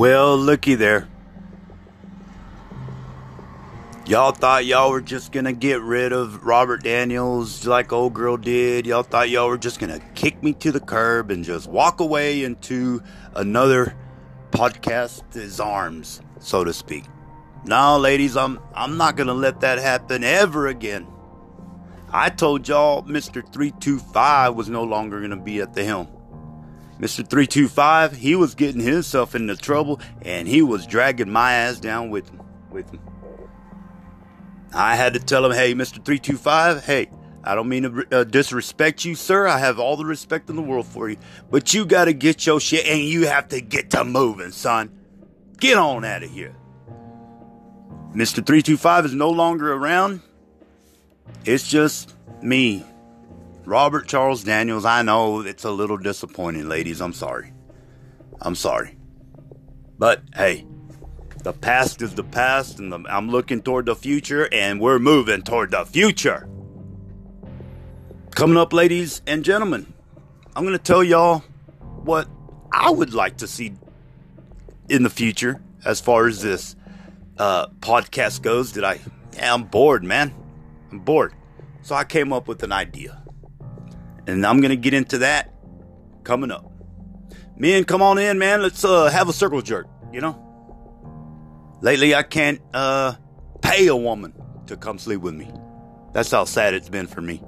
Well, looky there. Y'all thought y'all were just gonna get rid of Robert Daniels like old girl did. Y'all thought y'all were just gonna kick me to the curb and just walk away into another podcast's arms, so to speak. No, ladies, I'm I'm not gonna let that happen ever again. I told y'all Mr. 325 was no longer gonna be at the helm. Mr. 325, he was getting himself into trouble and he was dragging my ass down with him. With him. I had to tell him, hey, Mr. 325, hey, I don't mean to uh, disrespect you, sir. I have all the respect in the world for you. But you got to get your shit and you have to get to moving, son. Get on out of here. Mr. 325 is no longer around. It's just me, Robert Charles Daniels. I know it's a little disappointing, ladies. I'm sorry. I'm sorry. But hey, the past is the past, and the, I'm looking toward the future, and we're moving toward the future. Coming up, ladies and gentlemen, I'm going to tell y'all what I would like to see in the future as far as this uh, podcast goes. Did I? Yeah, I'm bored, man. I'm bored. So I came up with an idea. And I'm to get into that coming up. Men, come on in, man. Let's uh, have a circle jerk, you know? Lately, I can't uh, pay a woman to come sleep with me. That's how sad it's been for me.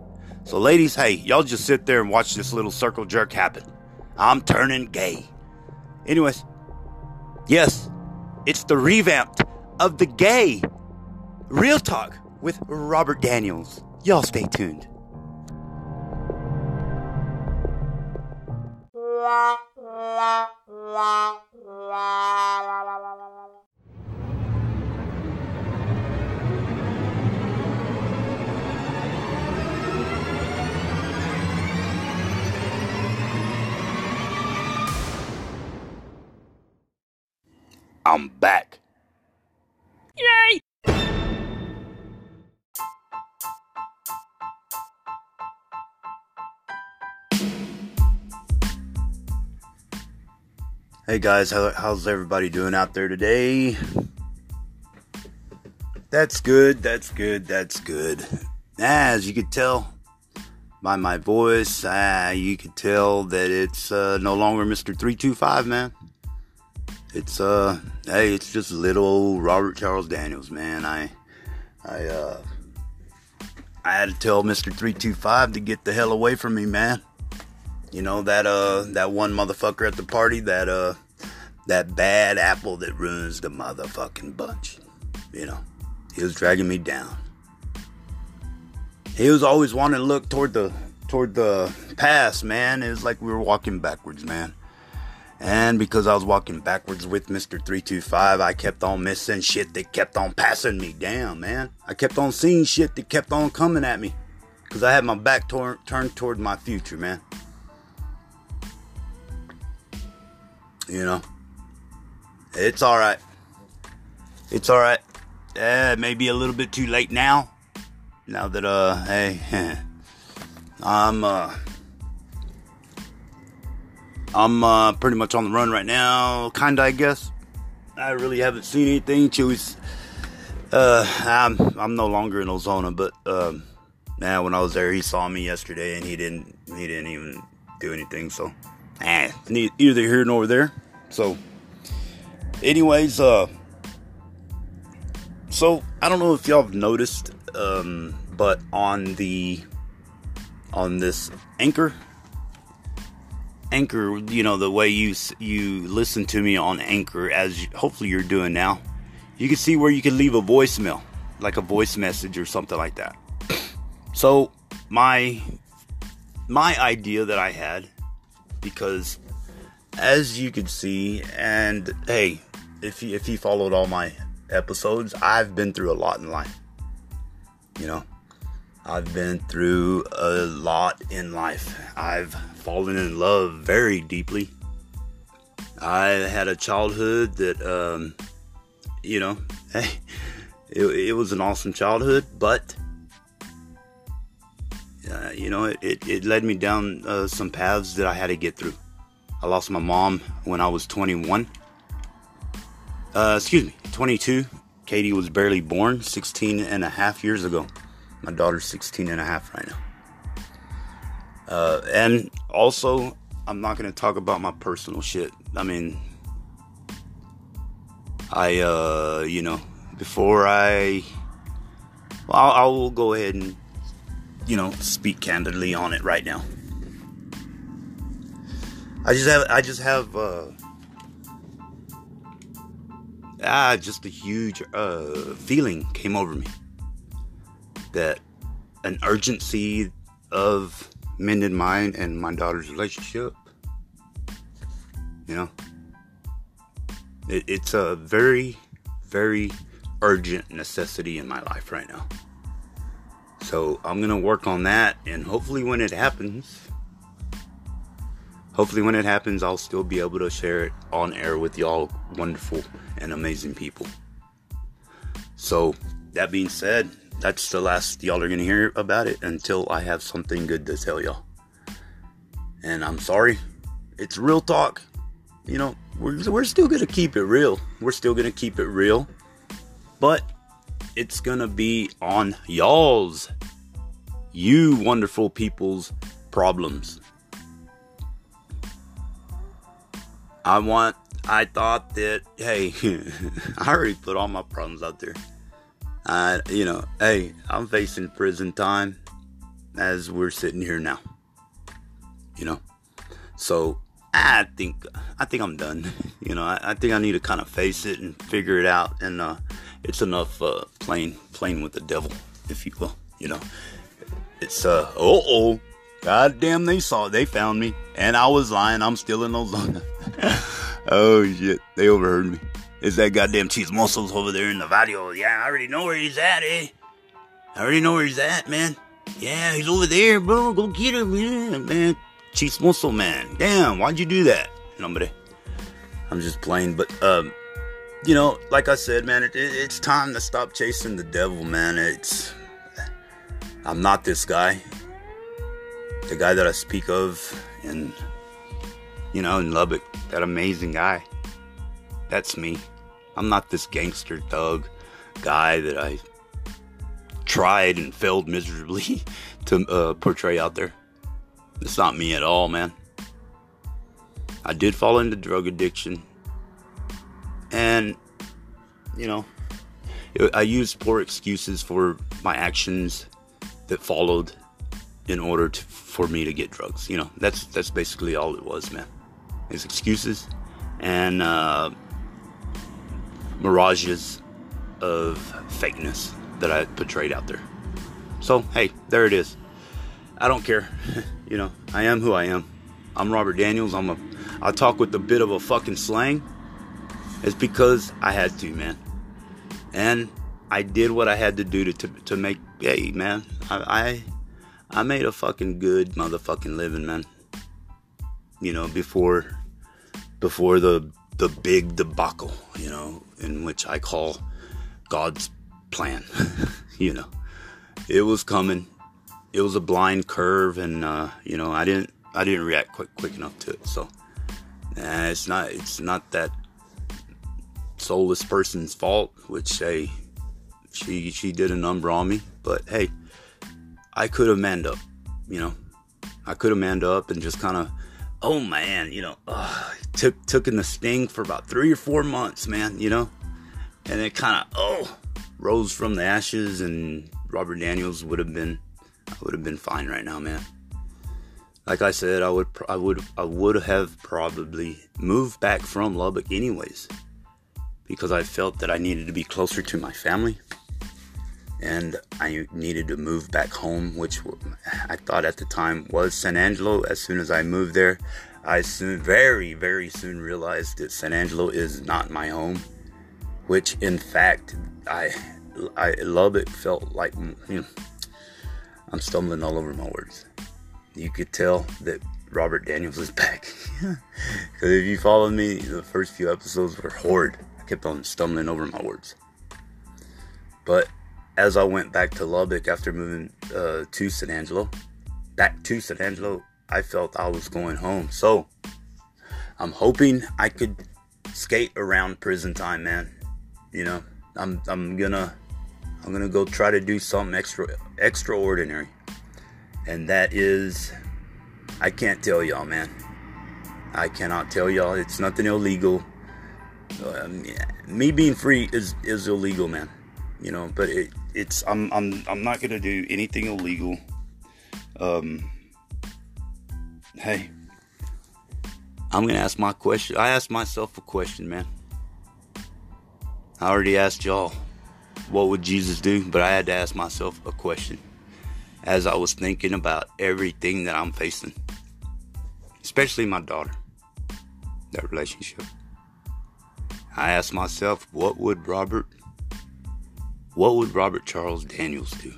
So, ladies, hey, y'all just sit there and watch this little circle jerk happen. I'm turning gay. Anyways, yes, it's the revamped of the gay real talk with Robert Daniels. Y'all stay tuned. I'm back. Yay! Hey guys, how, how's everybody doing out there today? That's good, that's good, that's good. As you could tell by my voice, ah, you could tell that it's uh, no longer Mr. 325, man. It's uh hey, it's just little old Robert Charles Daniels, man. I I uh I had to tell Mr. 325 to get the hell away from me, man. You know that uh that one motherfucker at the party, that uh that bad apple that ruins the motherfucking bunch. You know, he was dragging me down. He was always wanting to look toward the toward the past, man. It was like we were walking backwards, man. And because I was walking backwards with Mr. 325, I kept on missing shit that kept on passing me down, man. I kept on seeing shit that kept on coming at me. Because I had my back tor- turned toward my future, man. You know, it's all right. It's all right. Yeah, it may be a little bit too late now. Now that uh, hey, I'm uh, I'm uh, pretty much on the run right now, kinda, I guess. I really haven't seen anything. Chewy's, uh, I'm I'm no longer in Ozona, but um, man, when I was there, he saw me yesterday, and he didn't he didn't even do anything. So, eh, either here nor there. So, anyways, uh, so I don't know if y'all have noticed, um, but on the on this anchor anchor you know the way you you listen to me on anchor as hopefully you're doing now you can see where you can leave a voicemail like a voice message or something like that so my my idea that i had because as you can see and hey if you if you followed all my episodes i've been through a lot in life you know I've been through a lot in life. I've fallen in love very deeply. I had a childhood that, um, you know, hey, it, it, was an awesome childhood, but, uh, you know, it, it, it, led me down uh, some paths that I had to get through. I lost my mom when I was 21. Uh, excuse me, 22. Katie was barely born 16 and a half years ago. My daughter's 16 and a half right now. Uh, and also, I'm not going to talk about my personal shit. I mean, I, uh, you know, before I, well, I, I will go ahead and, you know, speak candidly on it right now. I just have, I just have, uh, ah, just a huge uh, feeling came over me that an urgency of mending mine and my daughter's relationship. You know, it, it's a very, very urgent necessity in my life right now. So I'm gonna work on that, and hopefully, when it happens, hopefully, when it happens, I'll still be able to share it on air with y'all, wonderful and amazing people. So, that being said, that's the last y'all are gonna hear about it until I have something good to tell y'all. And I'm sorry, it's real talk. You know, we're, we're still gonna keep it real. We're still gonna keep it real. But it's gonna be on y'all's, you wonderful people's problems. I want, I thought that, hey, I already put all my problems out there. I, you know, hey, I'm facing prison time as we're sitting here now. You know, so I think I think I'm done. You know, I, I think I need to kind of face it and figure it out, and uh, it's enough uh, playing playing with the devil, if you will. You know, it's uh oh oh, god damn, they saw they found me, and I was lying. I'm still in Ozona. oh shit, they overheard me. Is that goddamn muscles over there in the video? Yeah, I already know where he's at, eh? I already know where he's at, man. Yeah, he's over there, bro. Go get him, man. man. Chismoso, man. Damn, why'd you do that? Hombre. I'm just playing, but, um, you know, like I said, man, it, it, it's time to stop chasing the devil, man. It's. I'm not this guy. The guy that I speak of and you know, in Lubbock. That amazing guy. That's me. I'm not this gangster thug guy that I tried and failed miserably to uh, portray out there. It's not me at all, man. I did fall into drug addiction. And, you know, I used poor excuses for my actions that followed in order to, for me to get drugs. You know, that's that's basically all it was, man. It's excuses and uh, mirages of fakeness that I portrayed out there. So, hey, there it is. I don't care. you know, I am who I am. I'm Robert Daniels. I'm a I talk with a bit of a fucking slang. It's because I had to, man. And I did what I had to do to to, to make hey, man. I, I I made a fucking good motherfucking living, man. You know, before before the the big debacle, you know, in which I call God's plan. you know, it was coming. It was a blind curve, and uh, you know, I didn't I didn't react quick quick enough to it. So, nah, it's not it's not that soulless person's fault. Which hey, she she did a number on me, but hey, I could have manned up. You know, I could have manned up and just kind of oh man, you know, uh, took took in the sting for about three or four months, man, you know, and it kind of oh rose from the ashes, and Robert Daniels would have been, I would have been fine right now, man. Like I said, I would I would I would have probably moved back from Lubbock anyways, because I felt that I needed to be closer to my family. And I needed to move back home, which I thought at the time was San Angelo. As soon as I moved there, I soon, very, very soon realized that San Angelo is not my home, which in fact, I, I love it. Felt like, you know, I'm stumbling all over my words. You could tell that Robert Daniels is back. Because if you followed me, the first few episodes were horrid. Kept on stumbling over my words. But as I went back to Lubbock after moving uh, to San Angelo, back to San Angelo, I felt I was going home. So I'm hoping I could skate around prison time, man. You know, I'm I'm gonna I'm gonna go try to do something extra extraordinary, and that is, I can't tell y'all, man. I cannot tell y'all. It's nothing illegal. Um, me being free is is illegal, man. You know, but it it's I'm I'm I'm not gonna do anything illegal. Um, hey, I'm gonna ask my question. I asked myself a question, man. I already asked y'all, what would Jesus do? But I had to ask myself a question as I was thinking about everything that I'm facing, especially my daughter, that relationship. I asked myself, what would Robert, what would Robert Charles Daniels do?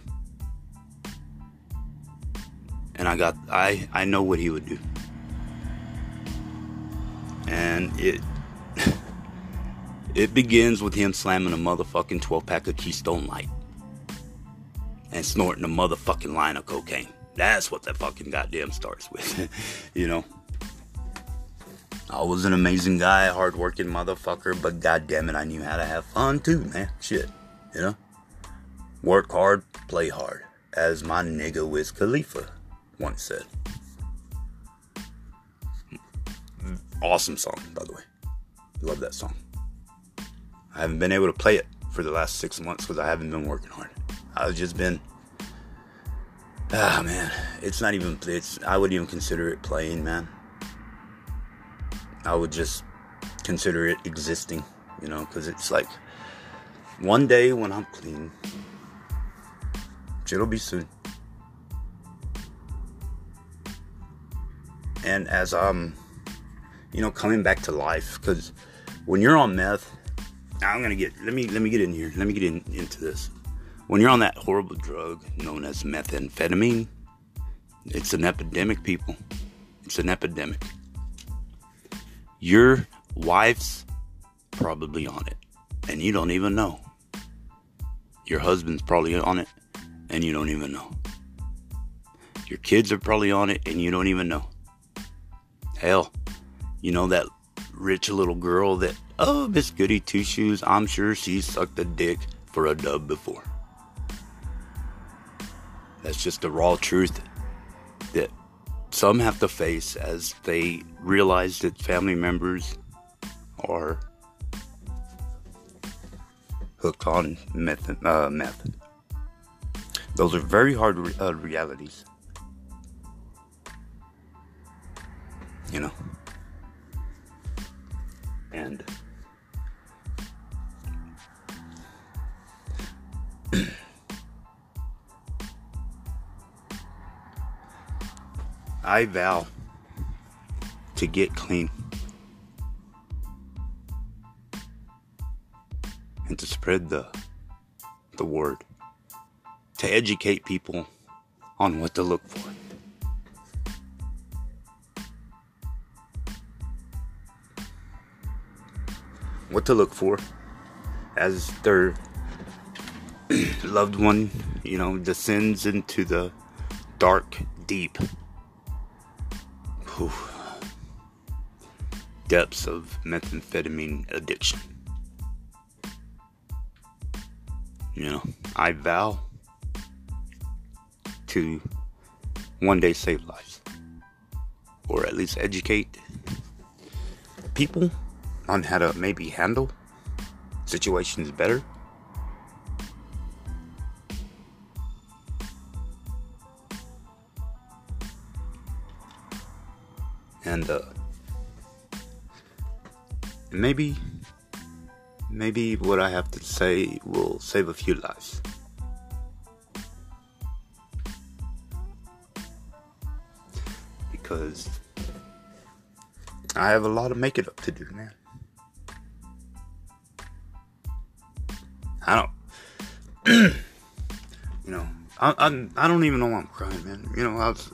And I got, I, I know what he would do. And it, it begins with him slamming a motherfucking 12 pack of Keystone Light and snorting a motherfucking line of cocaine. That's what that fucking goddamn starts with, you know? I was an amazing guy, hardworking motherfucker, but goddamn it, I knew how to have fun too, man. Shit, you know? Work hard, play hard, as my nigga Wiz Khalifa once said. Awesome song, by the way. Love that song. I haven't been able to play it for the last six months because I haven't been working hard. I've just been. Ah, man. It's not even. It's. I wouldn't even consider it playing, man. I would just consider it existing, you know, because it's like one day when I'm clean, which it'll be soon. And as I'm, you know, coming back to life, because when you're on meth, I'm gonna get. Let me let me get in here. Let me get in, into this. When you're on that horrible drug known as methamphetamine, it's an epidemic, people. It's an epidemic. Your wife's probably on it, and you don't even know. Your husband's probably on it, and you don't even know. Your kids are probably on it, and you don't even know. Hell, you know that rich little girl that, oh, Miss Goody Two Shoes, I'm sure she sucked a dick for a dub before. That's just the raw truth some have to face as they realize that family members are hooked on meth. Uh, meth. Those are very hard re- uh, realities. You know? I vow to get clean and to spread the the word to educate people on what to look for. What to look for as their loved one, you know, descends into the dark, deep whew, depths of methamphetamine addiction. You know, I vow to one day save lives, or at least educate people on how to maybe handle situations better. And uh, maybe, maybe what I have to say will save a few lives. Because I have a lot of make it up to do, man. I don't, you know, I, I, I don't even know why I'm crying, man. You know, I was,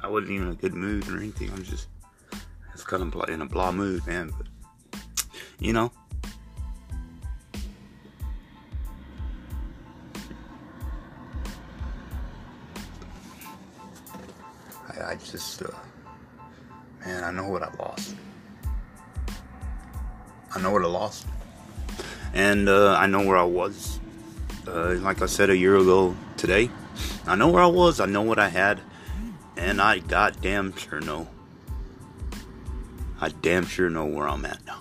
I wasn't even in a good mood or anything. I'm just, kind of in a blah mood, man. But, you know, I, I just, uh, man, I know what I lost. I know what I lost. And uh, I know where I was. Uh, like I said a year ago today, I know where I was, I know what I had, and I goddamn sure know. I damn sure know where I'm at now.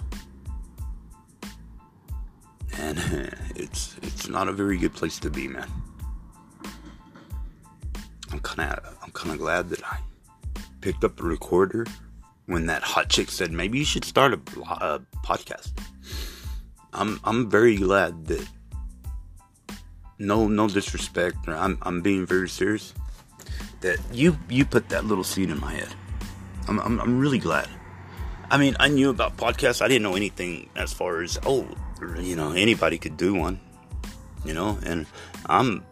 And it's it's not a very good place to be, man. I'm kind of I'm kind of glad that I picked up the recorder when that hot chick said maybe you should start a, a podcast. I'm I'm very glad that no no disrespect. I'm I'm being very serious. That you you put that little seed in my head. I'm I'm, I'm really glad. I mean, I knew about podcasts. I didn't know anything as far as oh, you know, anybody could do one. You know, and I'm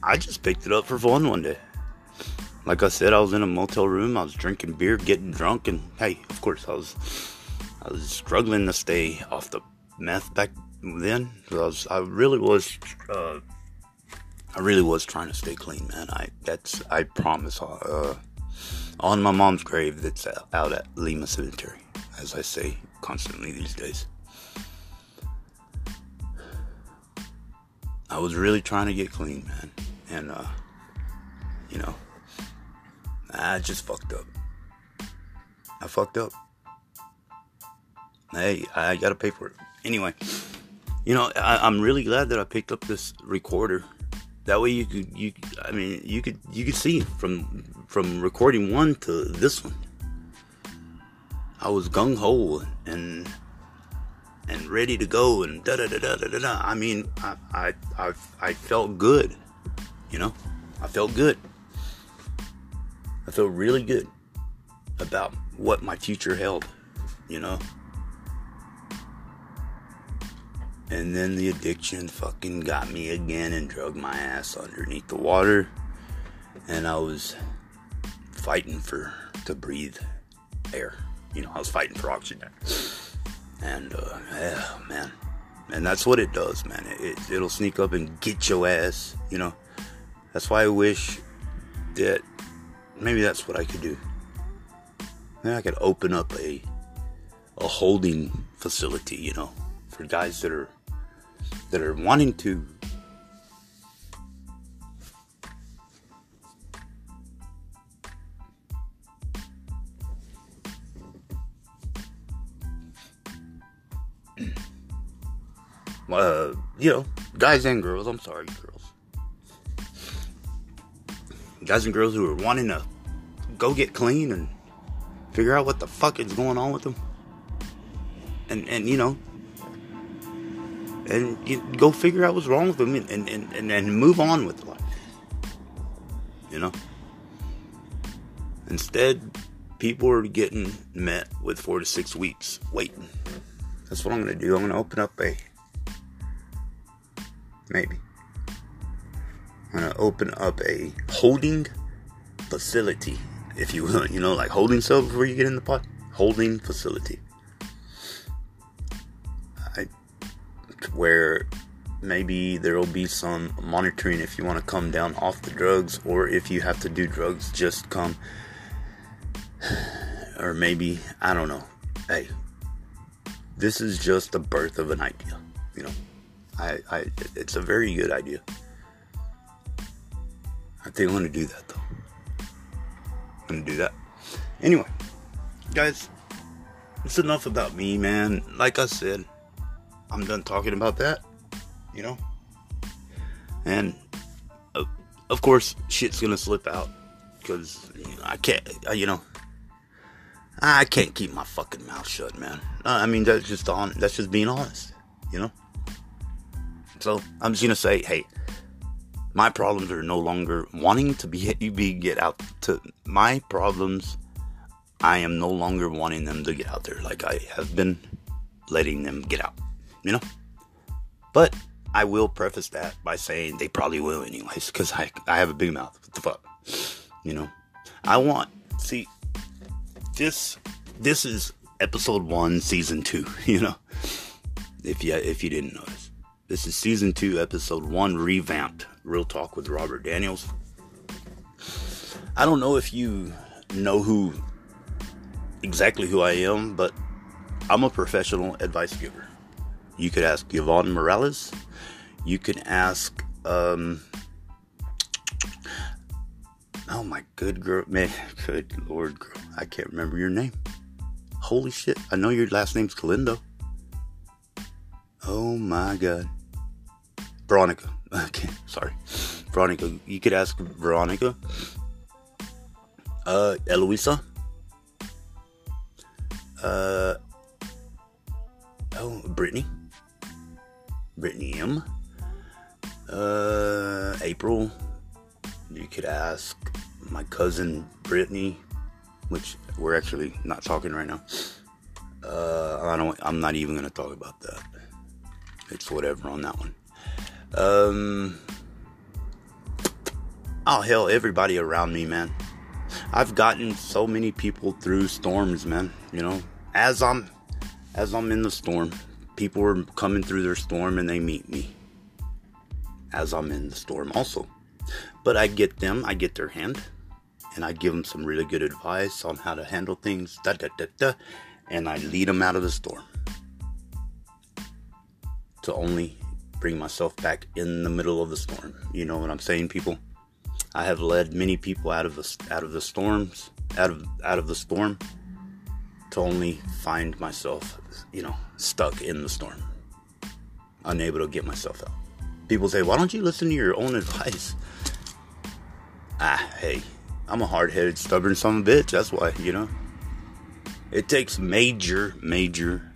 I just picked it up for fun one day. Like I said, I was in a motel room. I was drinking beer, getting drunk, and hey, of course, I was I was struggling to stay off the meth back then. I was I really was uh, I really was trying to stay clean, man. I that's I promise. Uh, on my mom's grave that's out at Lima Cemetery, as I say constantly these days. I was really trying to get clean, man. And, uh, you know, I just fucked up. I fucked up. Hey, I gotta pay for it. Anyway, you know, I, am really glad that I picked up this recorder. That way, you could, you, I mean, you could, you could see from from recording one to this one. I was gung ho and and ready to go and da da da da da da. I mean, I I I, I felt good, you know. I felt good. I felt really good about what my future held, you know. And then the addiction fucking got me again and drug my ass underneath the water. And I was fighting for to breathe air. You know, I was fighting for oxygen. And uh, yeah, man, and that's what it does, man. It, it it'll sneak up and get your ass. You know, that's why I wish that maybe that's what I could do. Maybe I could open up a a holding facility. You know, for guys that are that are wanting to uh, you know, guys and girls. I'm sorry, girls. Guys and girls who are wanting to go get clean and figure out what the fuck is going on with them, and and you know, and you go figure out what's wrong with them and and and, and move on with life. You know. Instead, people are getting met with four to six weeks waiting. That's what I'm gonna do. I'm gonna open up a maybe. I'm gonna open up a holding facility, if you will. You know, like holding cell before you get in the pot. Holding facility. I, where maybe there will be some monitoring if you want to come down off the drugs, or if you have to do drugs, just come. Or maybe I don't know. Hey, this is just the birth of an idea, you know. I, I, it's a very good idea. I think I'm gonna do that though. I'm gonna do that. Anyway, guys, it's enough about me, man. Like I said, I'm done talking about that. You know, and uh, of course, shit's gonna slip out because you know, I can't. Uh, you know, I can't keep my fucking mouth shut, man. I mean, that's just on. That's just being honest. You know. So I'm just gonna say, hey, my problems are no longer wanting to be be get out to my problems. I am no longer wanting them to get out there like I have been letting them get out. You know, but I will preface that by saying they probably will anyways, because I I have a big mouth. What the fuck, you know? I want see this. This is episode one, season two. You know, if you if you didn't notice. This is season two, episode one, revamped. Real talk with Robert Daniels. I don't know if you know who exactly who I am, but I'm a professional advice giver. You could ask Yvonne Morales. You could ask, um, oh my good girl, man, good lord, girl, I can't remember your name. Holy shit, I know your last name's Galindo. Oh my god. Veronica. Okay, sorry. Veronica. You could ask Veronica. Uh, Eloisa. Uh, oh, Brittany. Brittany M. Uh, April. You could ask my cousin Brittany, which we're actually not talking right now. Uh, I don't. I'm not even gonna talk about that. It's whatever on that one. Um. Oh hell, everybody around me, man. I've gotten so many people through storms, man. You know, as I'm, as I'm in the storm, people are coming through their storm and they meet me. As I'm in the storm, also. But I get them, I get their hand, and I give them some really good advice on how to handle things. Da da da da, and I lead them out of the storm to only bring myself back in the middle of the storm. You know what I'm saying, people? I have led many people out of the out of the storms, out of out of the storm, to only find myself, you know, stuck in the storm, unable to get myself out. People say, "Why don't you listen to your own advice?" Ah, hey, I'm a hard-headed, stubborn son of a bitch. That's why, you know. It takes major, major,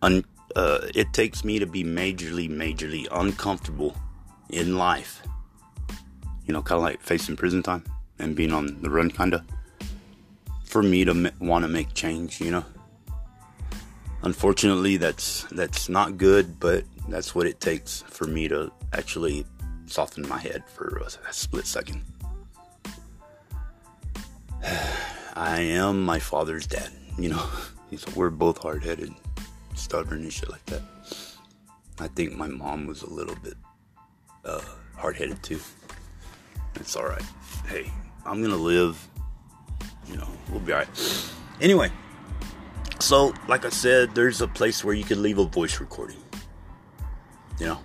un, uh, it takes me to be majorly, majorly uncomfortable in life. You know, kind of like facing prison time and being on the run, kind of. For me to m- want to make change, you know. Unfortunately, that's that's not good, but that's what it takes for me to actually soften my head for a, a split second. I am my father's dad, you know. We're both hard headed stubborn and shit like that. I think my mom was a little bit uh, hard headed too. It's alright. Hey, I'm gonna live. You know, we'll be alright. Anyway, so like I said, there's a place where you can leave a voice recording. You know,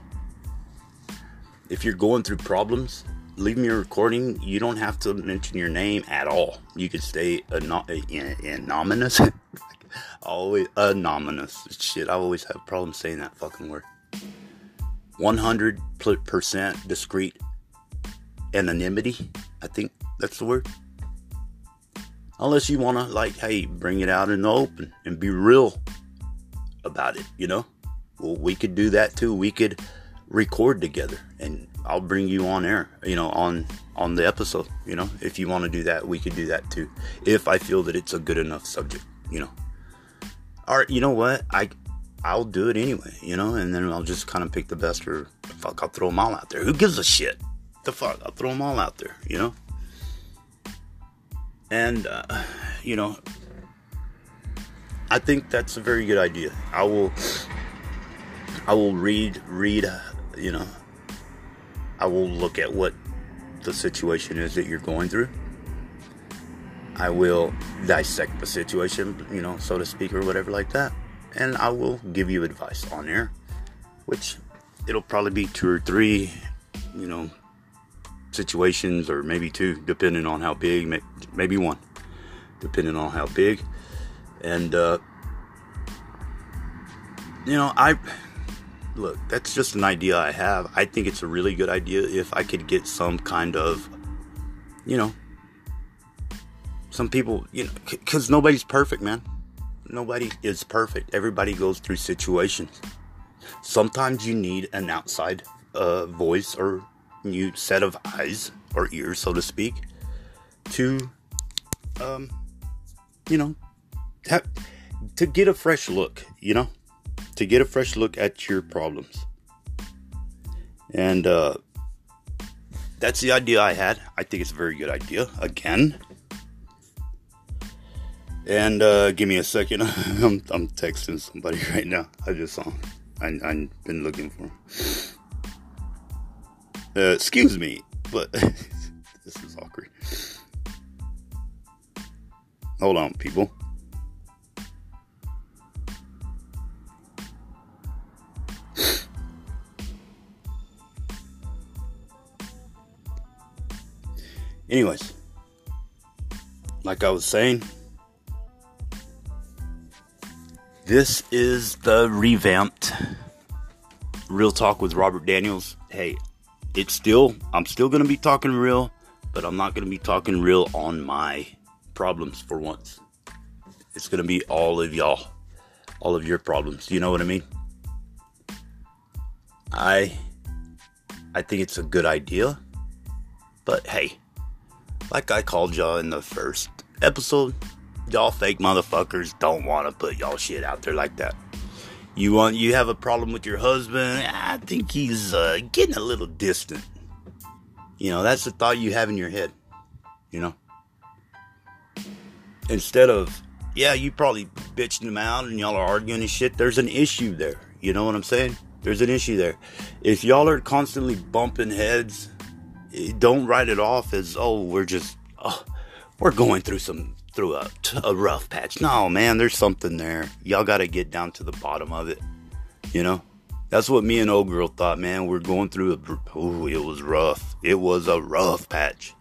if you're going through problems, leave me a recording. You don't have to mention your name at all. You could stay anon- anonymous. always anonymous. Shit, I always have problems saying that fucking word. 100% discreet anonymity. I think that's the word. Unless you want to, like, hey, bring it out in the open and be real about it, you know? Well, we could do that too. We could record together and I'll bring you on air, you know, on on the episode, you know. If you want to do that, we could do that too. If I feel that it's a good enough subject, you know or you know what, I I'll do it anyway, you know, and then I'll just kind of pick the best or fuck, I'll throw them all out there. Who gives a shit? The fuck, I'll throw them all out there, you know. And uh, you know, I think that's a very good idea. I will, I will read, read, uh, you know, I will look at what the situation is that you're going through I will dissect the situation, you know, so to speak, or whatever like that. And I will give you advice on there, which it'll probably be two or three, you know, situations, or maybe two, depending on how big, maybe one, depending on how big. And, uh, you know, I look, that's just an idea I have. I think it's a really good idea if I could get some kind of, you know, some people, you know, because nobody's perfect, man. Nobody is perfect. Everybody goes through situations. Sometimes you need an outside uh, voice or new set of eyes or ears, so to speak, to, um, you know, have, to get a fresh look, you know, to get a fresh look at your problems. And uh, that's the idea I had. I think it's a very good idea. Again, and uh, give me a second. I'm, I'm texting somebody right now. I just saw him. I, I've been looking for him. Uh, excuse me, but this is awkward. Hold on, people. Anyways, like I was saying, this is the revamped Real Talk with Robert Daniels. Hey, it's still, I'm still going to be talking real, but I'm not going to be talking real on my problems for once. It's going to be all of y'all, all of your problems. You know what I mean? I I think it's a good idea. But hey, like I called y'all in the first episode, y'all fake motherfuckers don't want to put y'all shit out there like that. You want you have a problem with your husband? I think he's uh, getting a little distant. You know, that's the thought you have in your head. You know, instead of yeah, you probably bitching him out and y'all are arguing and shit. There's an issue there. You know what I'm saying? There's an issue there. If y'all are constantly bumping heads, eh, don't write it off as oh we're just oh, we're going through some through a, rough patch. No, man, there's something there. Y'all got to get down to the bottom of it. You know, that's what me and old girl thought. Man, we're going through a. Oh, it was rough. It was a rough patch.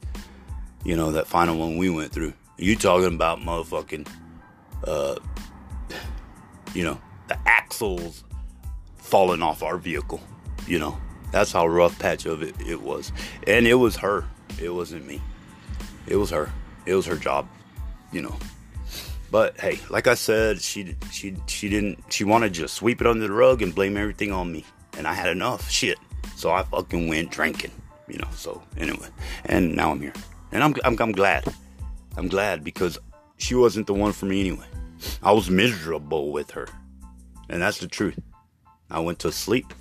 You know that final one we went through. You talking about motherfucking, uh, you know, the axles falling off our vehicle. You know, that's how rough patch of it it was. And it was her. It wasn't me. It was her. It was her job. You know. But hey, like I said, she she she didn't she wanted to just sweep it under the rug and blame everything on me. And I had enough shit. So I fucking went drinking. You know, so anyway. And now I'm here. And I'm I'm, I'm glad. I'm glad because she wasn't the one for me anyway. I was miserable with her. And that's the truth. I went to sleep.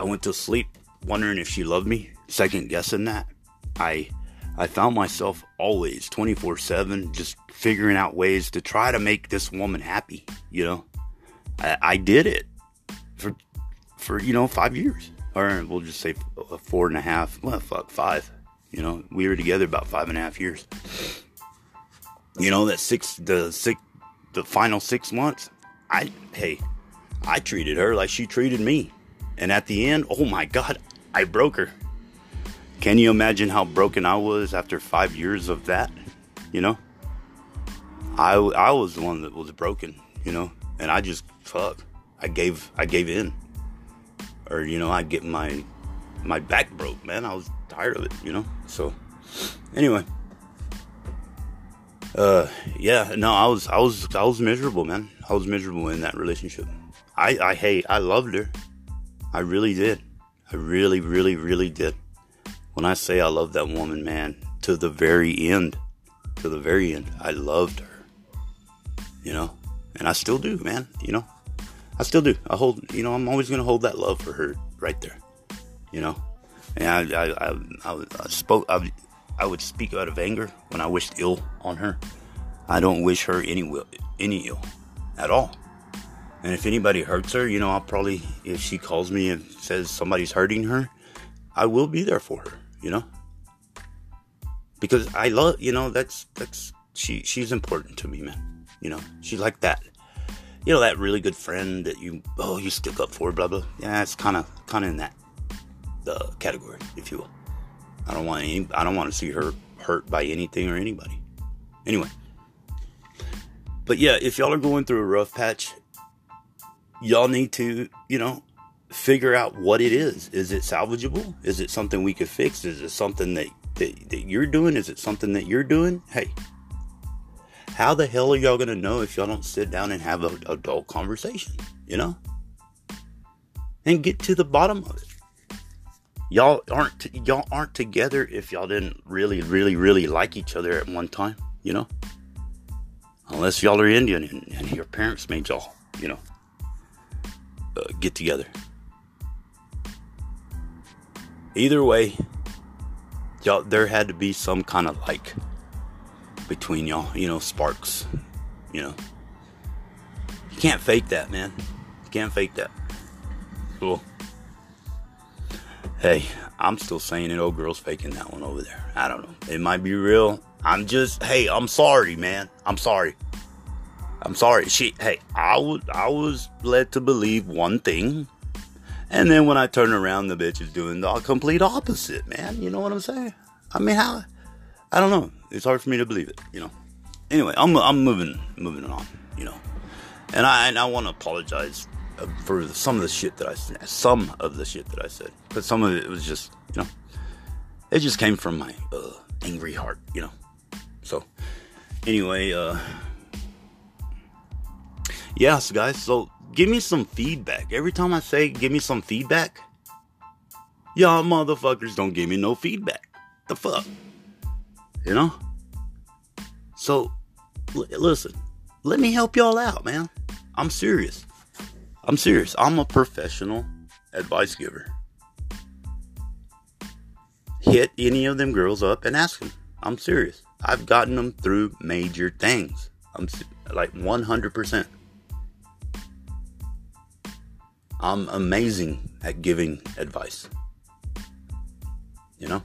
I went to sleep wondering if she loved me, second guessing that. I I found myself always 24/7 just figuring out ways to try to make this woman happy, you know. I, I did it for for you know 5 years or we'll just say uh, four and a half well fuck five you know we were together about five and a half years you know that six the six the final six months i hey I treated her like she treated me. And at the end, oh my God, I broke her. Can you imagine how broken I was after five years of that? You know? I, I was the one that was broken, you know? And I just, fuck, I gave, I gave in. Or, you know, I get my, my back broke, man. I was tired of it, you know? So, anyway. Uh, yeah, no, I was, I was, I was miserable, man. I was miserable in that relationship. I, I hate, I loved her. I really did. I really, really, really did. When I say I love that woman, man, to the very end, to the very end, I loved her. You know, and I still do, man. You know, I still do. I hold, you know, I'm always gonna hold that love for her right there. You know, and I, I, I, I, I spoke, I, I would speak out of anger when I wished ill on her. I don't wish her any will, any ill at all. And if anybody hurts her, you know, I'll probably, if she calls me and says somebody's hurting her, I will be there for her, you know? Because I love, you know, that's, that's, she, she's important to me, man. You know, she's like that. You know, that really good friend that you, oh, you stick up for, blah, blah. Yeah, it's kind of, kind of in that, the category, if you will. I don't want any, I don't want to see her hurt by anything or anybody. Anyway. But yeah, if y'all are going through a rough patch y'all need to, you know, figure out what it is. Is it salvageable? Is it something we could fix? Is it something that, that, that you're doing? Is it something that you're doing? Hey, how the hell are y'all going to know if y'all don't sit down and have an adult conversation, you know? And get to the bottom of it. Y'all aren't y'all aren't together if y'all didn't really really really like each other at one time, you know? Unless y'all are Indian and, and your parents made y'all, you know uh, get together. Either way, y'all, there had to be some kind of like between y'all, you know, sparks, you know. You can't fake that, man. You can't fake that. Cool. Hey, I'm still saying it. Old girl's faking that one over there. I don't know. It might be real. I'm just, hey, I'm sorry, man. I'm sorry. I'm sorry. She, hey, I was, I was led to believe one thing, and then when I turn around, the bitch is doing the complete opposite, man. You know what I'm saying? I mean, how, I don't know. It's hard for me to believe it, you know. Anyway, I'm I'm moving moving on, you know. And I and I want to apologize uh, for some of the shit that I some of the shit that I said, but some of it was just, you know, it just came from my uh, angry heart, you know. So, anyway, uh, yes, guys. So give me some feedback. Every time I say give me some feedback, y'all motherfuckers don't give me no feedback. The fuck, you know. So, l- listen, let me help y'all out, man. I'm serious. I'm serious. I'm a professional advice giver. Hit any of them girls up and ask them. I'm serious. I've gotten them through major things. I'm like 100%. I'm amazing at giving advice. You know?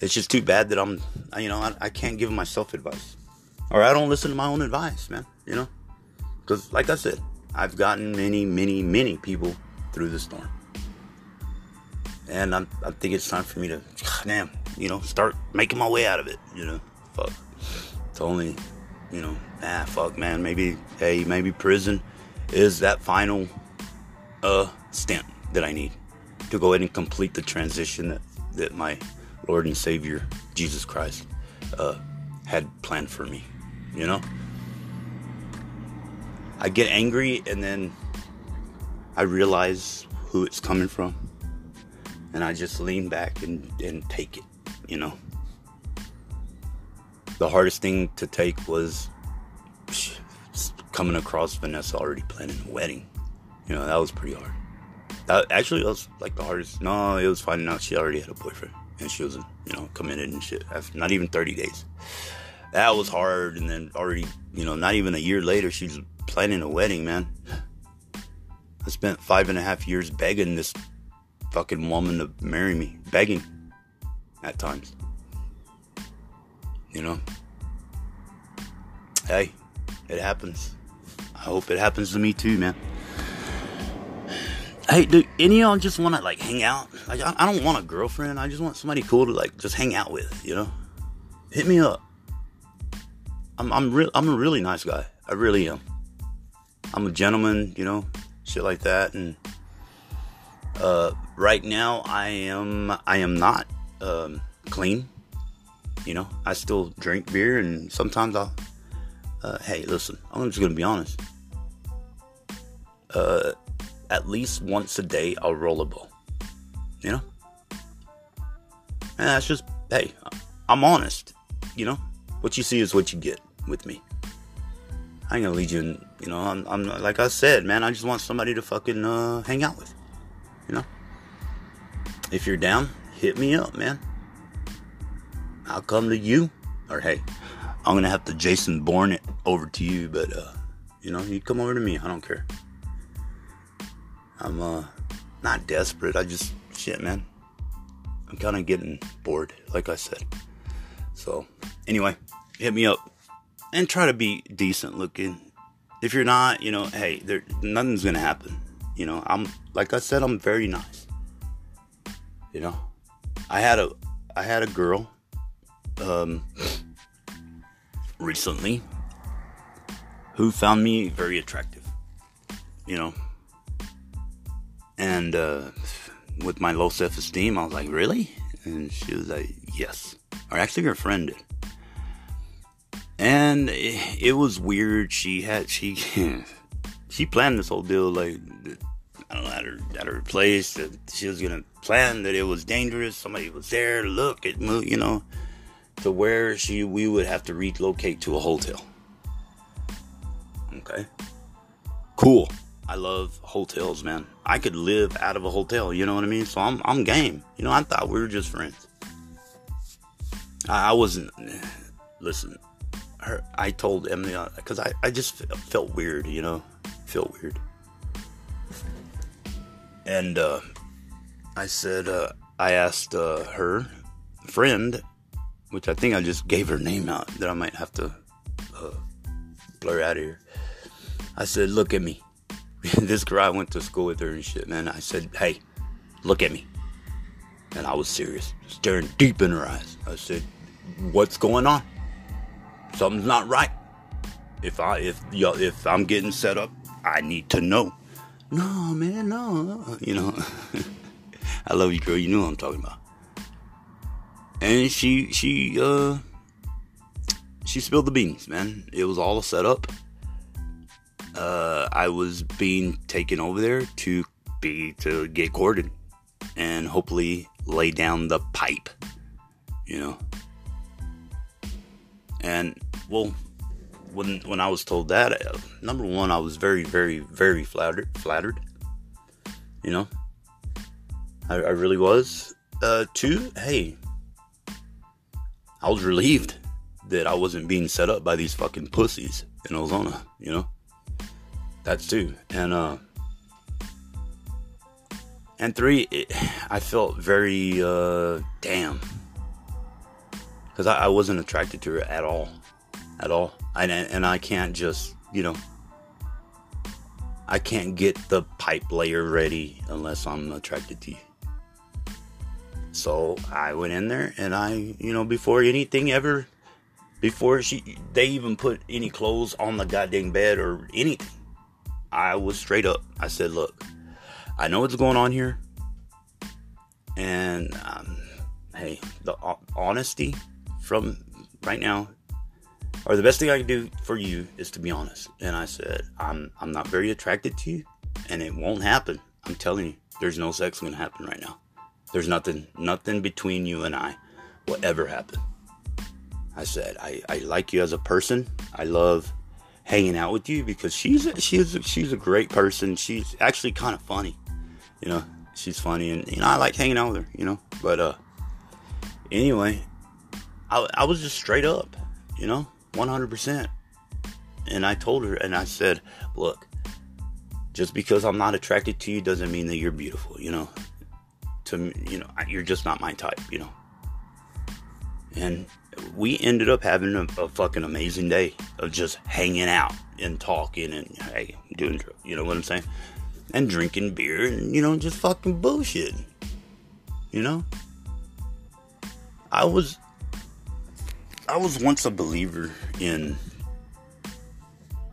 It's just too bad that I'm, you know, I, I can't give myself advice. Or I don't listen to my own advice, man. You know? Because, like I said, I've gotten many, many, many people through the storm. And I'm, I think it's time for me to, damn, you know, start making my way out of it, you know? Fuck. It's only, you know, ah, fuck, man. Maybe, hey, maybe prison is that final uh stint that I need to go ahead and complete the transition that, that my Lord and Savior Jesus Christ uh, had planned for me. You know? I get angry and then I realize who it's coming from. And I just lean back and, and take it, you know. The hardest thing to take was coming across Vanessa already planning a wedding. You know, that was pretty hard. That actually was like the hardest. No, it was finding out she already had a boyfriend and she was, you know, committed and shit. After not even 30 days. That was hard. And then already, you know, not even a year later, she's planning a wedding, man. I spent five and a half years begging this fucking woman to marry me. Begging at times. You know? Hey, it happens. I hope it happens to me too, man. Hey, do any y'all just want to like hang out? Like, I, I don't want a girlfriend. I just want somebody cool to like just hang out with. You know, hit me up. I'm I'm real. I'm a really nice guy. I really am. I'm a gentleman. You know, shit like that. And uh, right now, I am I am not um, clean. You know, I still drink beer, and sometimes I'll. Uh, hey, listen, I'm just gonna be honest uh, at least once a day I'll roll a ball. You know? And that's just, hey, I'm honest. You know? What you see is what you get with me. I ain't gonna lead you in, you know, I'm, I'm like I said, man, I just want somebody to fucking uh, hang out with. You know? If you're down, hit me up, man. I'll come to you. Or hey, I'm gonna have to Jason Bourne it over to you, but uh, you know, you come over to me. I don't care. I'm uh not desperate. I just shit, man. I'm kind of getting bored, like I said. So, anyway, hit me up and try to be decent looking. If you're not, you know, hey, there nothing's gonna happen. You know, I'm like I said, I'm very nice. You know, I had a I had a girl um recently who found me very attractive. You know, and uh, with my low self esteem, I was like, really? And she was like, yes. Or actually, her friend did. And it, it was weird. She had, she, she planned this whole deal like, I don't know, at her, at her place. That she was to plan that it was dangerous. Somebody was there look at, you know, to where she, we would have to relocate to a hotel. Okay. Cool. I love hotels, man. I could live out of a hotel, you know what I mean? So I'm I'm game. You know, I thought we were just friends. I, I wasn't. Listen, her, I told Emily because uh, I I just felt weird, you know, felt weird. And uh, I said uh, I asked uh, her friend, which I think I just gave her name out that I might have to uh, blur out of here. I said, look at me. this girl I went to school with her and shit, man. I said, hey, look at me. And I was serious, staring deep in her eyes. I said, What's going on? Something's not right. If I if if I'm getting set up, I need to know. No, man, no. You know, I love you, girl. You know what I'm talking about. And she she uh she spilled the beans, man. It was all a setup. Uh, I was being taken over there to be to get courted and hopefully lay down the pipe, you know. And well, when when I was told that, uh, number one, I was very, very, very flattered. Flattered, you know. I, I really was. Uh, two, hey, I was relieved that I wasn't being set up by these fucking pussies in Ozona, you know? That's two. And, uh, and three, it, I felt very, uh, damn. Because I, I, wasn't attracted to her at all. At all. And, and I can't just, you know, I can't get the pipe layer ready unless I'm attracted to you. So I went in there and I, you know, before anything ever before she they even put any clothes on the goddamn bed or anything. I was straight up. I said, "Look, I know what's going on here, and um, hey, the honesty from right now, or the best thing I can do for you is to be honest." And I said, "I'm I'm not very attracted to you, and it won't happen. I'm telling you, there's no sex gonna happen right now. There's nothing nothing between you and I will ever happen." I said, I, I like you as a person. I love hanging out with you because she's a, she's a, she's a great person. She's actually kind of funny, you know. She's funny, and you know I like hanging out with her, you know. But uh, anyway, I I was just straight up, you know, 100%. And I told her, and I said, look, just because I'm not attracted to you doesn't mean that you're beautiful, you know. To you know, you're just not my type, you know. And we ended up having a, a, fucking amazing day of just hanging out and talking and hey, doing, you know what I'm saying? And drinking beer and, you know, just fucking bullshit. You know? I was, I was once a believer in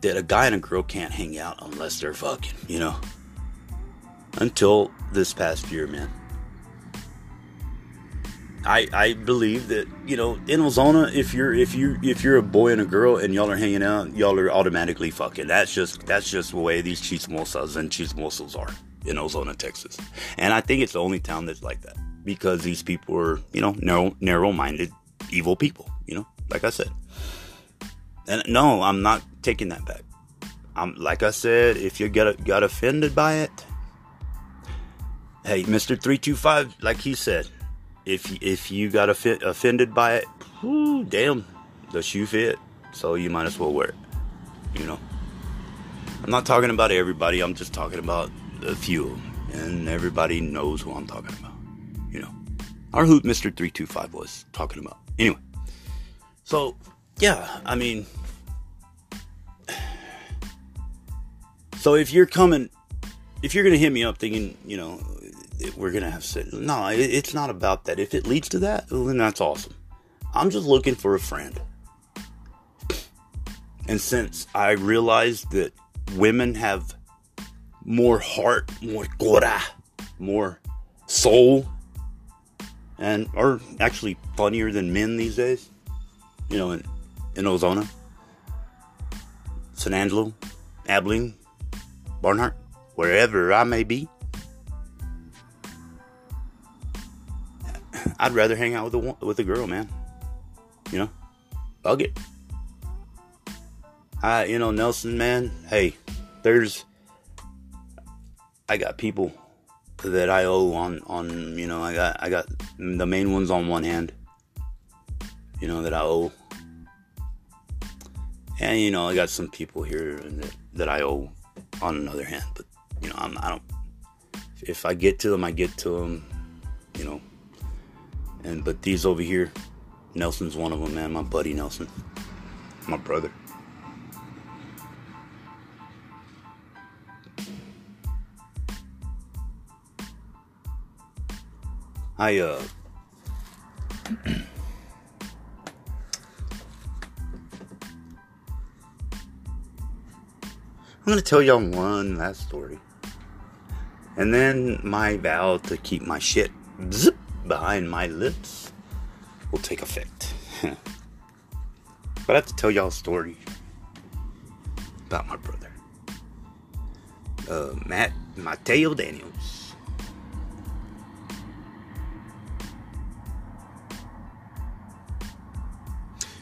that a guy and a girl can't hang out unless they're fucking, you know? Until this past year, man. I, I believe that you know in Ozona if you're if you if you're a boy and a girl and y'all are hanging out y'all are automatically fucking. That's just that's just the way these chismosas and chismosos are in Ozona Texas. And I think it's the only town that's like that because these people are you know narrow narrow minded evil people you know like I said. And no I'm not taking that back. I'm like I said if you get got offended by it hey Mr 325 like he said if if you got offended by it, whew, damn, the shoe fit. So you might as well wear it. You know. I'm not talking about everybody. I'm just talking about a few, and everybody knows who I'm talking about. You know, our who Mister Three Two Five was talking about. Anyway, so yeah, I mean, so if you're coming, if you're gonna hit me up thinking, you know, we're gonna have sex. No, it's not about that. If it leads to that, well, then that's awesome. I'm just looking for a friend. And since I realized that women have more heart, more cora, more soul, and are actually funnier than men these days, you know, in, in Ozona, San Angelo, Abilene, Barnhart, wherever I may be. I'd rather hang out with a with a girl, man. You know, bug it. I, you know, Nelson, man. Hey, there's. I got people that I owe on on. You know, I got I got the main ones on one hand. You know that I owe, and you know I got some people here that, that I owe on another hand. But you know, I'm I don't. If I get to them, I get to them. You know, and but these over here, Nelson's one of them, man. My buddy Nelson, my brother. I uh I'm gonna tell y'all one last story. And then my vow to keep my shit zip behind my lips will take effect. but I have to tell y'all a story about my brother. Uh, Matt Mateo Daniels.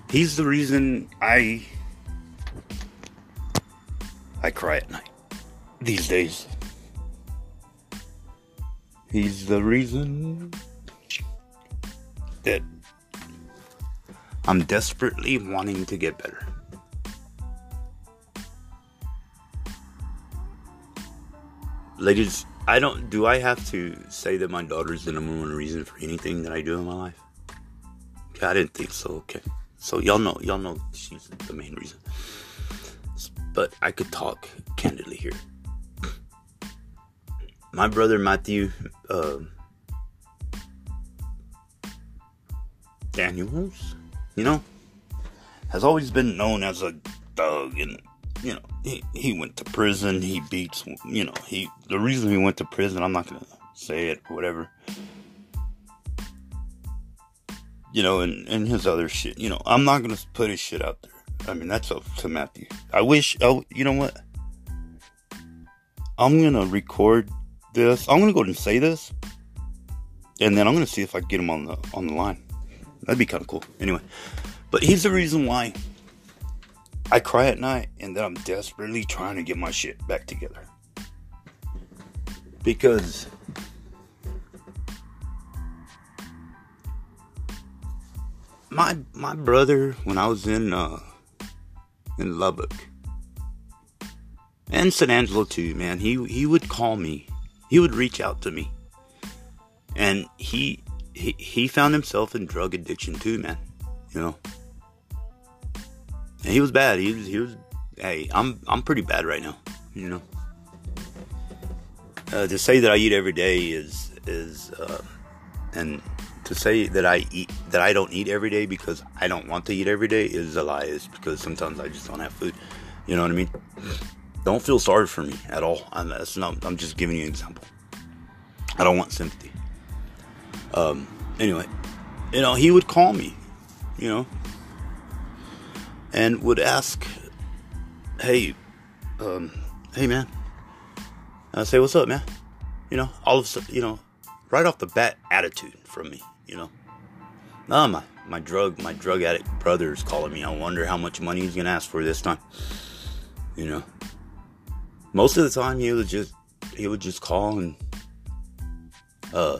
He's the reason I I cry at night these days. He's the reason that I'm desperately wanting to get better. Ladies, I don't do I have to say that my daughter's the number one reason for anything that I do in my life? I didn't think so, okay. So y'all know y'all know she's the main reason but I could talk candidly here. My brother Matthew uh, Daniels, you know, has always been known as a thug, and you know, he, he went to prison. He beats, you know, he the reason he went to prison. I'm not gonna say it, whatever. You know, and, and his other shit. You know, I'm not gonna put his shit out there. I mean, that's up to Matthew. I wish, oh, you know what? I'm gonna record this. I'm gonna go ahead and say this, and then I'm gonna see if I get him on the on the line. That'd be kind of cool. Anyway, but he's the reason why I cry at night, and that I'm desperately trying to get my shit back together because. My my brother, when I was in uh, in Lubbock. And San Angelo too, man. He he would call me. He would reach out to me. And he he, he found himself in drug addiction too, man. You know. And he was bad. He was he was hey, I'm I'm pretty bad right now, you know. Uh, to say that I eat every day is is uh, and to say that I eat that I don't eat every day because I don't want to eat every day is a lie. Is because sometimes I just don't have food. You know what I mean? Don't feel sorry for me at all. I'm that's not. I'm just giving you an example. I don't want sympathy. Um. Anyway, you know he would call me, you know, and would ask, "Hey, um, hey man," and I say, "What's up, man?" You know, all of a sudden, you know, right off the bat, attitude from me you know. Oh my my drug my drug addict brother is calling me. I wonder how much money he's gonna ask for this time. You know. Most of the time he would just he would just call and uh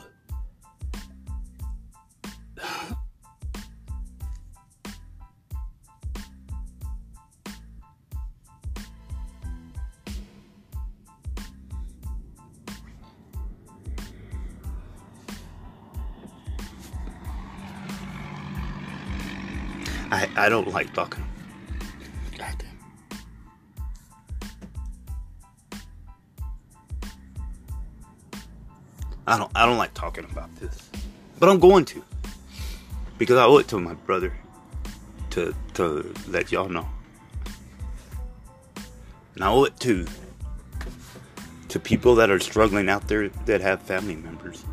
I, I don't like talking. Goddamn. I don't I don't like talking about this. But I'm going to. Because I owe it to my brother to to let y'all know. And I owe it to to people that are struggling out there that have family members.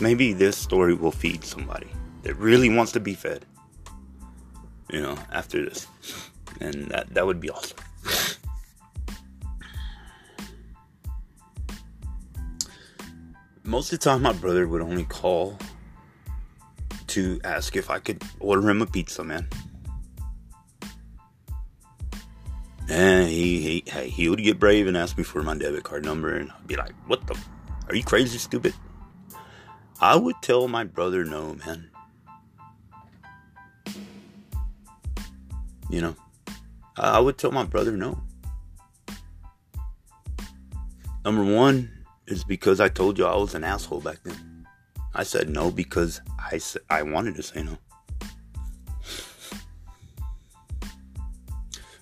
Maybe this story will feed somebody that really wants to be fed. You know, after this. And that that would be awesome. Most of the time my brother would only call to ask if I could order him a pizza, man. And he, he, he would get brave and ask me for my debit card number, and I'd be like, "What the? Are you crazy, stupid?" I would tell my brother no, man. You know, I would tell my brother no. Number one is because I told you I was an asshole back then. I said no because I said I wanted to say no.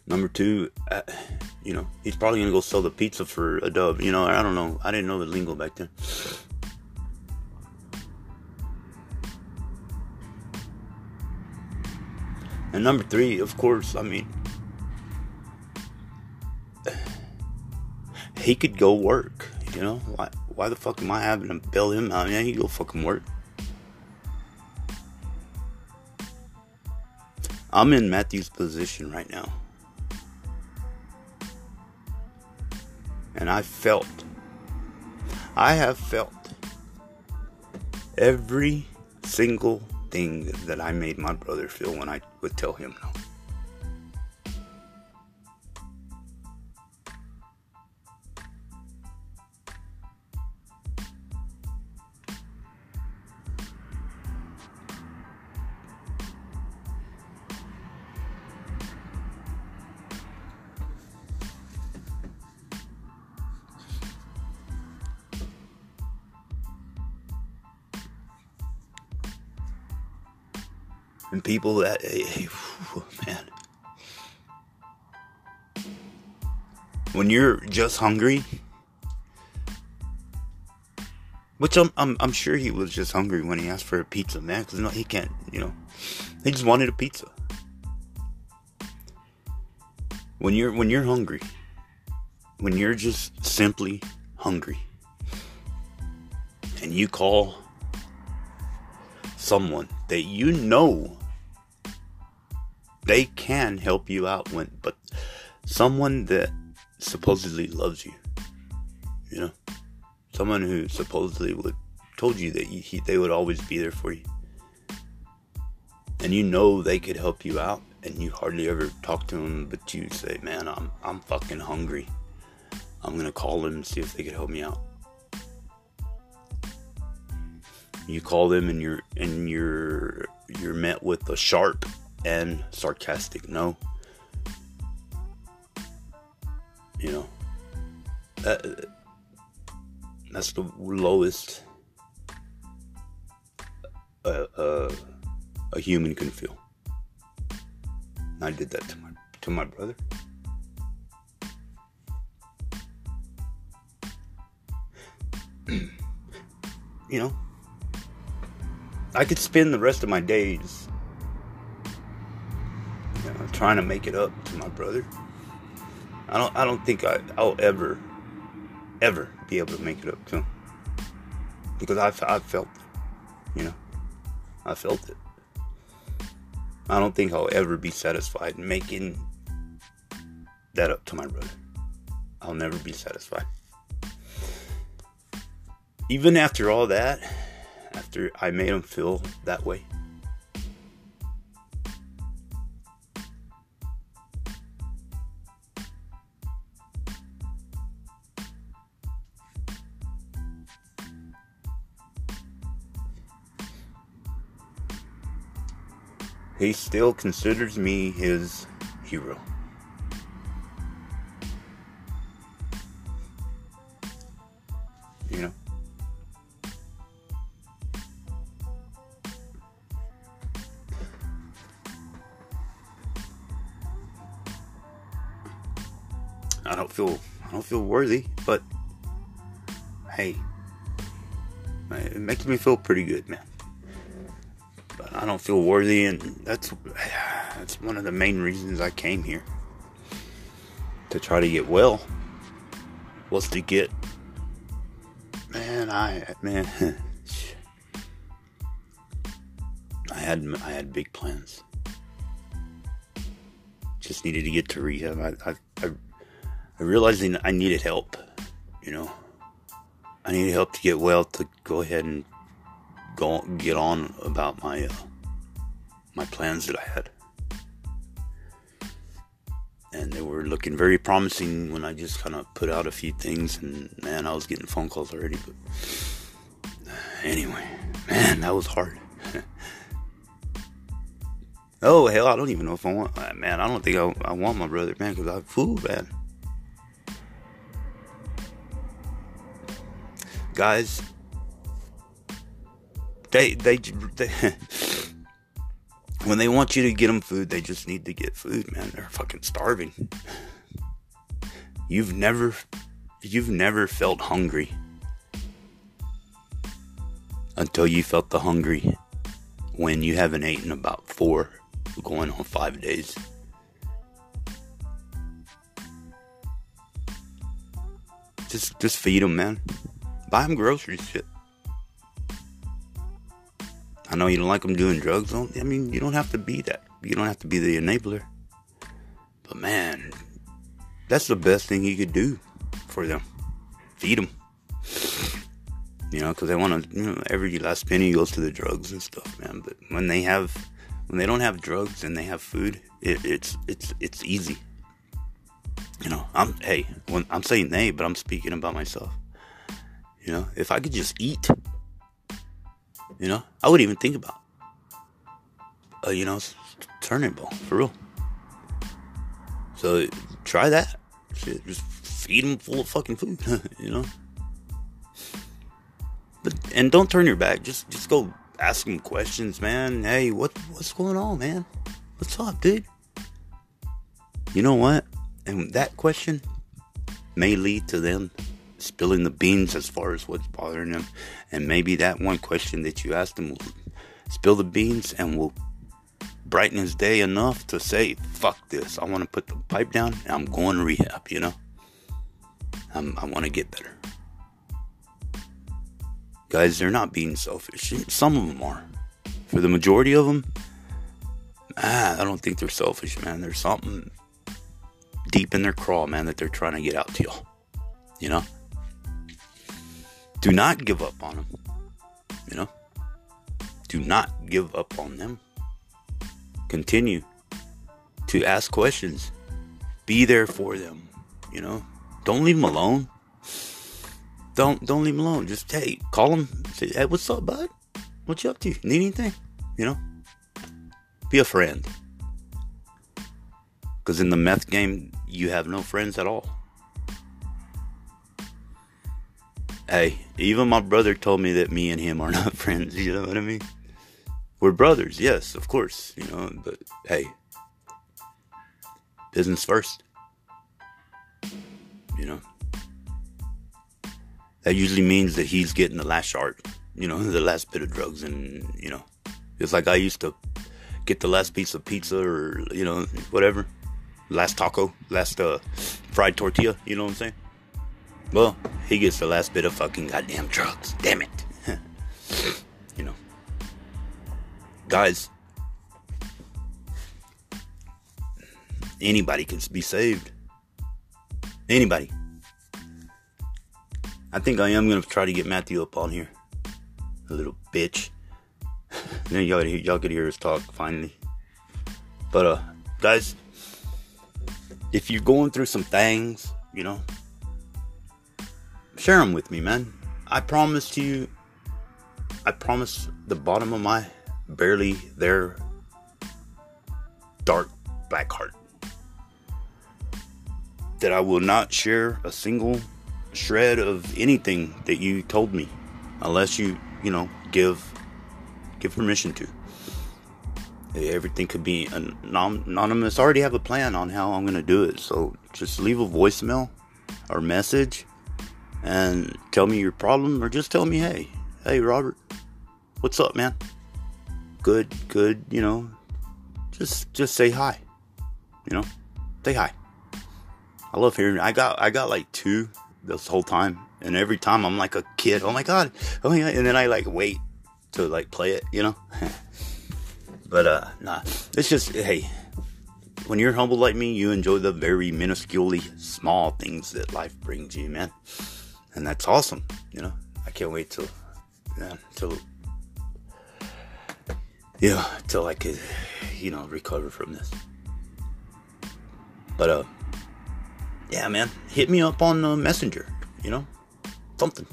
Number two, uh, you know, he's probably gonna go sell the pizza for a dub. You know, I don't know. I didn't know the lingo back then. And number three, of course, I mean, he could go work. You know, why? Why the fuck am I having to bail him out? Yeah, he go fucking work. I'm in Matthew's position right now. And I felt, I have felt every single thing that I made my brother feel when I would tell him no. People that eh, eh, man. When you're just hungry which I'm, I'm I'm sure he was just hungry when he asked for a pizza man because no he can't you know he just wanted a pizza. When you're when you're hungry when you're just simply hungry and you call someone that you know they can help you out when but someone that supposedly loves you you know someone who supposedly would told you that you, he, they would always be there for you. And you know they could help you out and you hardly ever talk to them but you say man i'm i'm fucking hungry. I'm gonna call them and see if they could help me out. You call them and you're and you're you're met with a sharp and sarcastic no. You know that that's the lowest uh, uh, a human can feel. And i did that to my to my brother. You know I could spend the rest of my days trying to make it up to my brother. I don't. I don't think I, I'll ever, ever be able to make it up to him because I, I felt it. You know, I felt it. I don't think I'll ever be satisfied making that up to my brother. I'll never be satisfied. Even after all that after I made him feel that way. He still considers me his hero. You know? I don't feel I don't feel worthy, but hey, it makes me feel pretty good, man. Don't feel worthy, and that's that's one of the main reasons I came here to try to get well. Was to get man, I man, I had I had big plans. Just needed to get to rehab. I, I, I I realized I needed help. You know, I needed help to get well to go ahead and go get on about my uh, my plans that I had, and they were looking very promising when I just kind of put out a few things. And man, I was getting phone calls already. But anyway, man, that was hard. oh hell, I don't even know if I want. Uh, man, I don't think I, I want my brother, man, because I'm fool, man. guys they they, they when they want you to get them food, they just need to get food, man. They're fucking starving. You've never you've never felt hungry until you felt the hungry when you haven't eaten about 4 going on 5 days. Just just feed them, man. Buy them groceries, shit. I know you don't like them doing drugs. I mean, you don't have to be that. You don't have to be the enabler. But man, that's the best thing you could do for them. Feed them. You know, because they want to. You know, every last penny goes to the drugs and stuff, man. But when they have, when they don't have drugs and they have food, it, it's it's it's easy. You know, I'm hey, when I'm saying they, but I'm speaking about myself. You know, if I could just eat, you know, I wouldn't even think about, uh, you know, turning ball for real. So try that. Shit, just feed them full of fucking food, you know. But and don't turn your back. Just just go ask them questions, man. Hey, what what's going on, man? What's up, dude? You know what? And that question may lead to them spilling the beans as far as what's bothering them. And maybe that one question that you asked them will spill the beans and will brighten his day enough to say, fuck this. I want to put the pipe down and I'm going to rehab, you know? I'm, I want to get better. Guys, they're not being selfish. Some of them are. For the majority of them, ah, I don't think they're selfish, man. There's something deep in their crawl, man, that they're trying to get out to y'all. You know? Do not give up on them. You know? Do not give up on them. Continue to ask questions. Be there for them. You know? Don't leave them alone. Don't don't leave them alone. Just hey, call them. Say, hey, what's up, bud? What you up to? Need anything? You know? Be a friend. Because in the meth game, you have no friends at all. Hey, even my brother told me that me and him are not friends, you know what I mean? We're brothers, yes, of course, you know, but hey, business first. You know? That usually means that he's getting the last shard, you know, the last bit of drugs, and, you know, it's like I used to get the last piece of pizza or, you know, whatever last taco, last uh, fried tortilla. You know what I'm saying? Well, he gets the last bit of fucking goddamn drugs. Damn it. you know. Guys, anybody can be saved. Anybody. I think I am gonna try to get Matthew up on here. A little bitch. then y'all, y'all could hear us talk finally. But uh, guys, if you're going through some things, you know, share them with me, man. I promise to you, I promise the bottom of my barely there dark black heart that I will not share a single shred of anything that you told me unless you, you know, give give permission to. Everything could be anonymous. I already have a plan on how I'm going to do it. So just leave a voicemail or message and tell me your problem or just tell me, hey, hey, Robert, what's up, man? Good, good, you know, just, just say hi, you know, say hi. I love hearing, I got, I got like two this whole time. And every time I'm like a kid, oh my God, oh God. And then I like wait to like play it, you know? But uh, nah, it's just hey, when you're humble like me, you enjoy the very minusculely small things that life brings you, man, and that's awesome. You know, I can't wait till, yeah, till, yeah, till I could, you know, recover from this. But uh, yeah, man, hit me up on uh, Messenger. You know, something.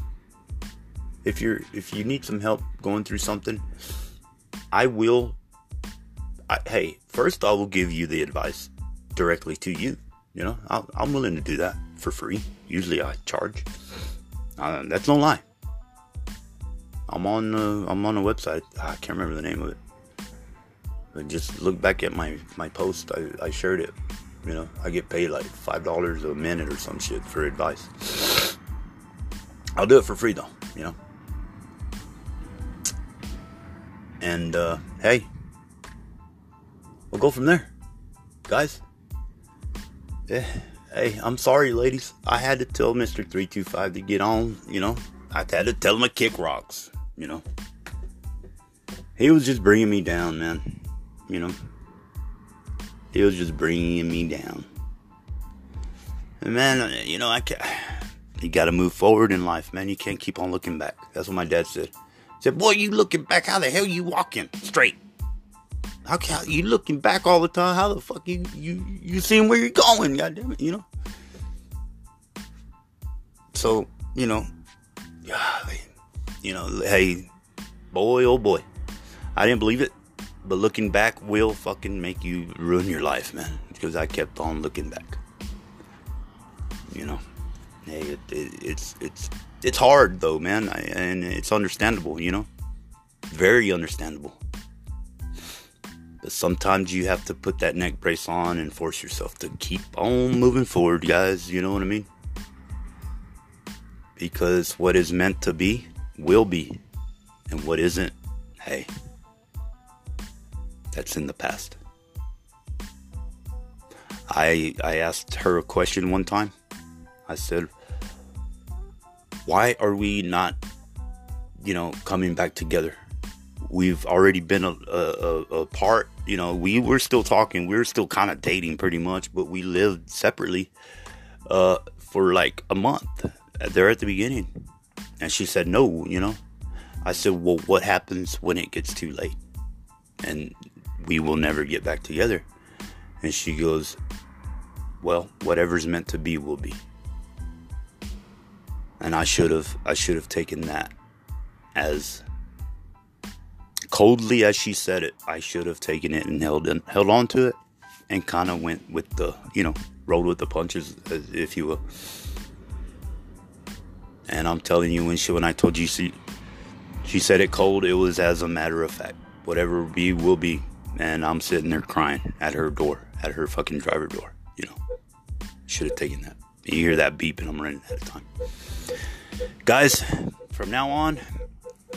If you're if you need some help going through something, I will I, hey, first I will give you the advice directly to you. You know, i am willing to do that for free. Usually I charge. Uh, that's no lie. I'm on uh, I'm on a website. Ah, I can't remember the name of it. And just look back at my my post. I, I shared it. You know, I get paid like five dollars a minute or some shit for advice. I'll do it for free though. You know. And uh, hey, we'll go from there, guys. Yeah. Hey, I'm sorry, ladies. I had to tell Mr. 325 to get on, you know. I had to tell him to kick rocks, you know. He was just bringing me down, man. You know. He was just bringing me down. And man, you know, I can't. You got to move forward in life, man. You can't keep on looking back. That's what my dad said. He said, "Boy, you looking back? How the hell you walking straight? How can you looking back all the time? How the fuck you you you seeing where you're going? Goddamn it, you know." So you know, you know, hey, boy, oh boy, I didn't believe it, but looking back will fucking make you ruin your life, man. Because I kept on looking back. You know, hey, it, it, it's it's it's hard though, man, I, and it's understandable. You know, very understandable. But sometimes you have to put that neck brace on and force yourself to keep on moving forward, guys. You know what I mean? Because what is meant to be will be, and what isn't, hey, that's in the past. I I asked her a question one time. I said, "Why are we not, you know, coming back together? We've already been apart. You know, we were still talking. We were still kind of dating, pretty much, but we lived separately uh, for like a month there at the beginning." And she said, "No, you know." I said, "Well, what happens when it gets too late?" And we will never get back together. And she goes, Well, whatever's meant to be will be. And I should have I should have taken that as coldly as she said it, I should have taken it and held in, held on to it and kind of went with the, you know, rolled with the punches, if you will. And I'm telling you, when she when I told you she she said it cold, it was as a matter of fact. Whatever be will be and I'm sitting there crying at her door, at her fucking driver door. You know, should have taken that. You hear that beep, and I'm running out of time. Guys, from now on,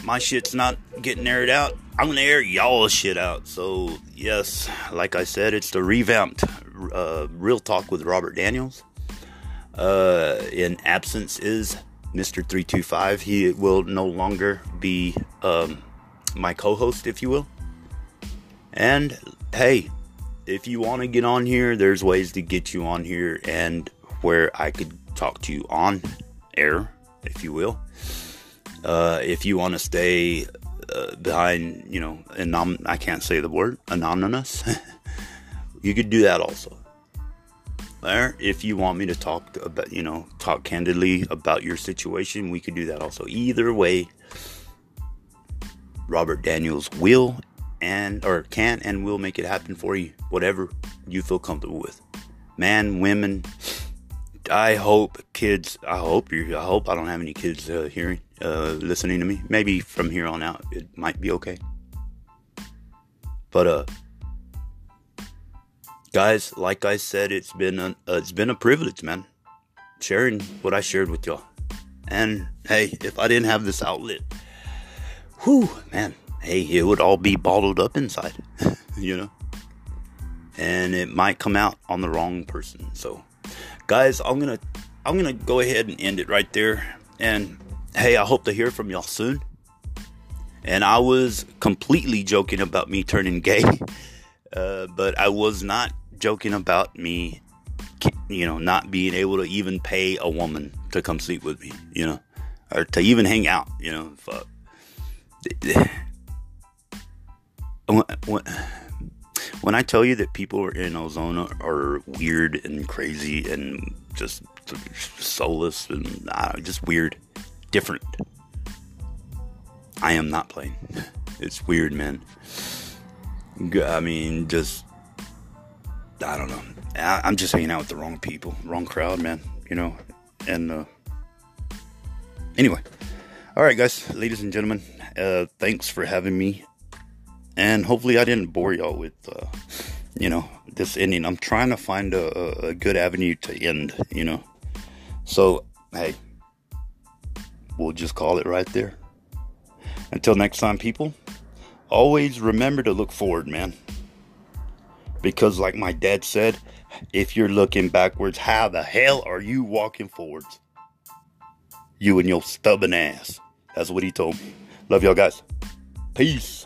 my shit's not getting aired out. I'm gonna air y'all shit out. So yes, like I said, it's the revamped uh, Real Talk with Robert Daniels. Uh, in absence is Mr. 325. He will no longer be um, my co-host, if you will. And hey, if you want to get on here, there's ways to get you on here and where I could talk to you on air, if you will. Uh, if you want to stay uh, behind, you know, anom- I can't say the word anonymous, you could do that also. Or if you want me to talk about, you know, talk candidly about your situation, we could do that also. Either way, Robert Daniels will and or can and will make it happen for you whatever you feel comfortable with man women i hope kids i hope you i hope i don't have any kids uh, hearing uh, listening to me maybe from here on out it might be okay but uh guys like i said it's been a, uh, it's been a privilege man sharing what i shared with y'all and hey if i didn't have this outlet whew man hey, it would all be bottled up inside, you know? And it might come out on the wrong person. So, guys, I'm to I'm to go ahead and end it right there. And hey, I hope to hear from y'all soon. And I was completely joking about me turning gay. Uh, but I was not joking about me you know, not being able to even pay a woman to come sleep with me, you know, or to even hang out, you know, fuck when I tell you that people in Ozona are weird and crazy and just soulless and uh, just weird, different, I am not playing. It's weird, man. I mean, just I don't know. I, am just hanging out with the wrong people, wrong crowd, man. You know, and uh, anyway, all right, guys, ladies and gentlemen, uh, thanks for having me And hopefully, I didn't bore y'all with, uh, you know, this ending. I'm trying to find a, a good avenue to end, you know. So, hey, we'll just call it right there. Until next time, people, always remember to look forward, man. Because, like my dad said, if you're looking backwards, how the hell are you walking forwards? You and your stubborn ass. That's what he told me. Love y'all guys. Peace.